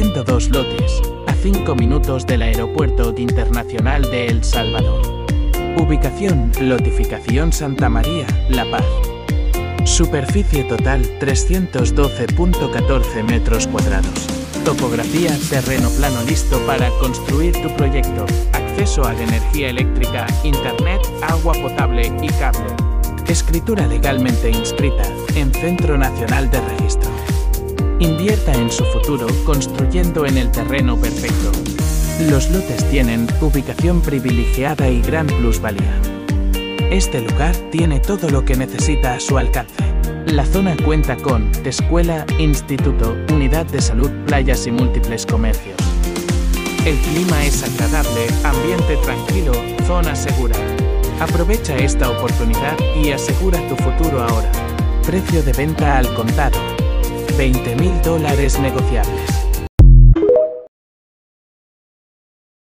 Vendo dos lotes, a 5 minutos del Aeropuerto Internacional de El Salvador. Ubicación, Lotificación Santa María, La Paz. Superficie total 312.14 metros cuadrados. Topografía, terreno plano listo para construir tu proyecto. Acceso a la energía eléctrica, internet, agua potable y cable. Escritura legalmente inscrita en Centro Nacional de Registro. Invierta en su futuro construyendo en el terreno perfecto. Los lotes tienen ubicación privilegiada y gran plusvalía. Este lugar tiene todo lo que necesita a su alcance. La zona cuenta con escuela, instituto, unidad de salud, playas y múltiples comercios. El clima es agradable, ambiente tranquilo, zona segura. Aprovecha esta oportunidad y asegura tu futuro ahora. Precio de venta al contado. 20 mil dólares negociables.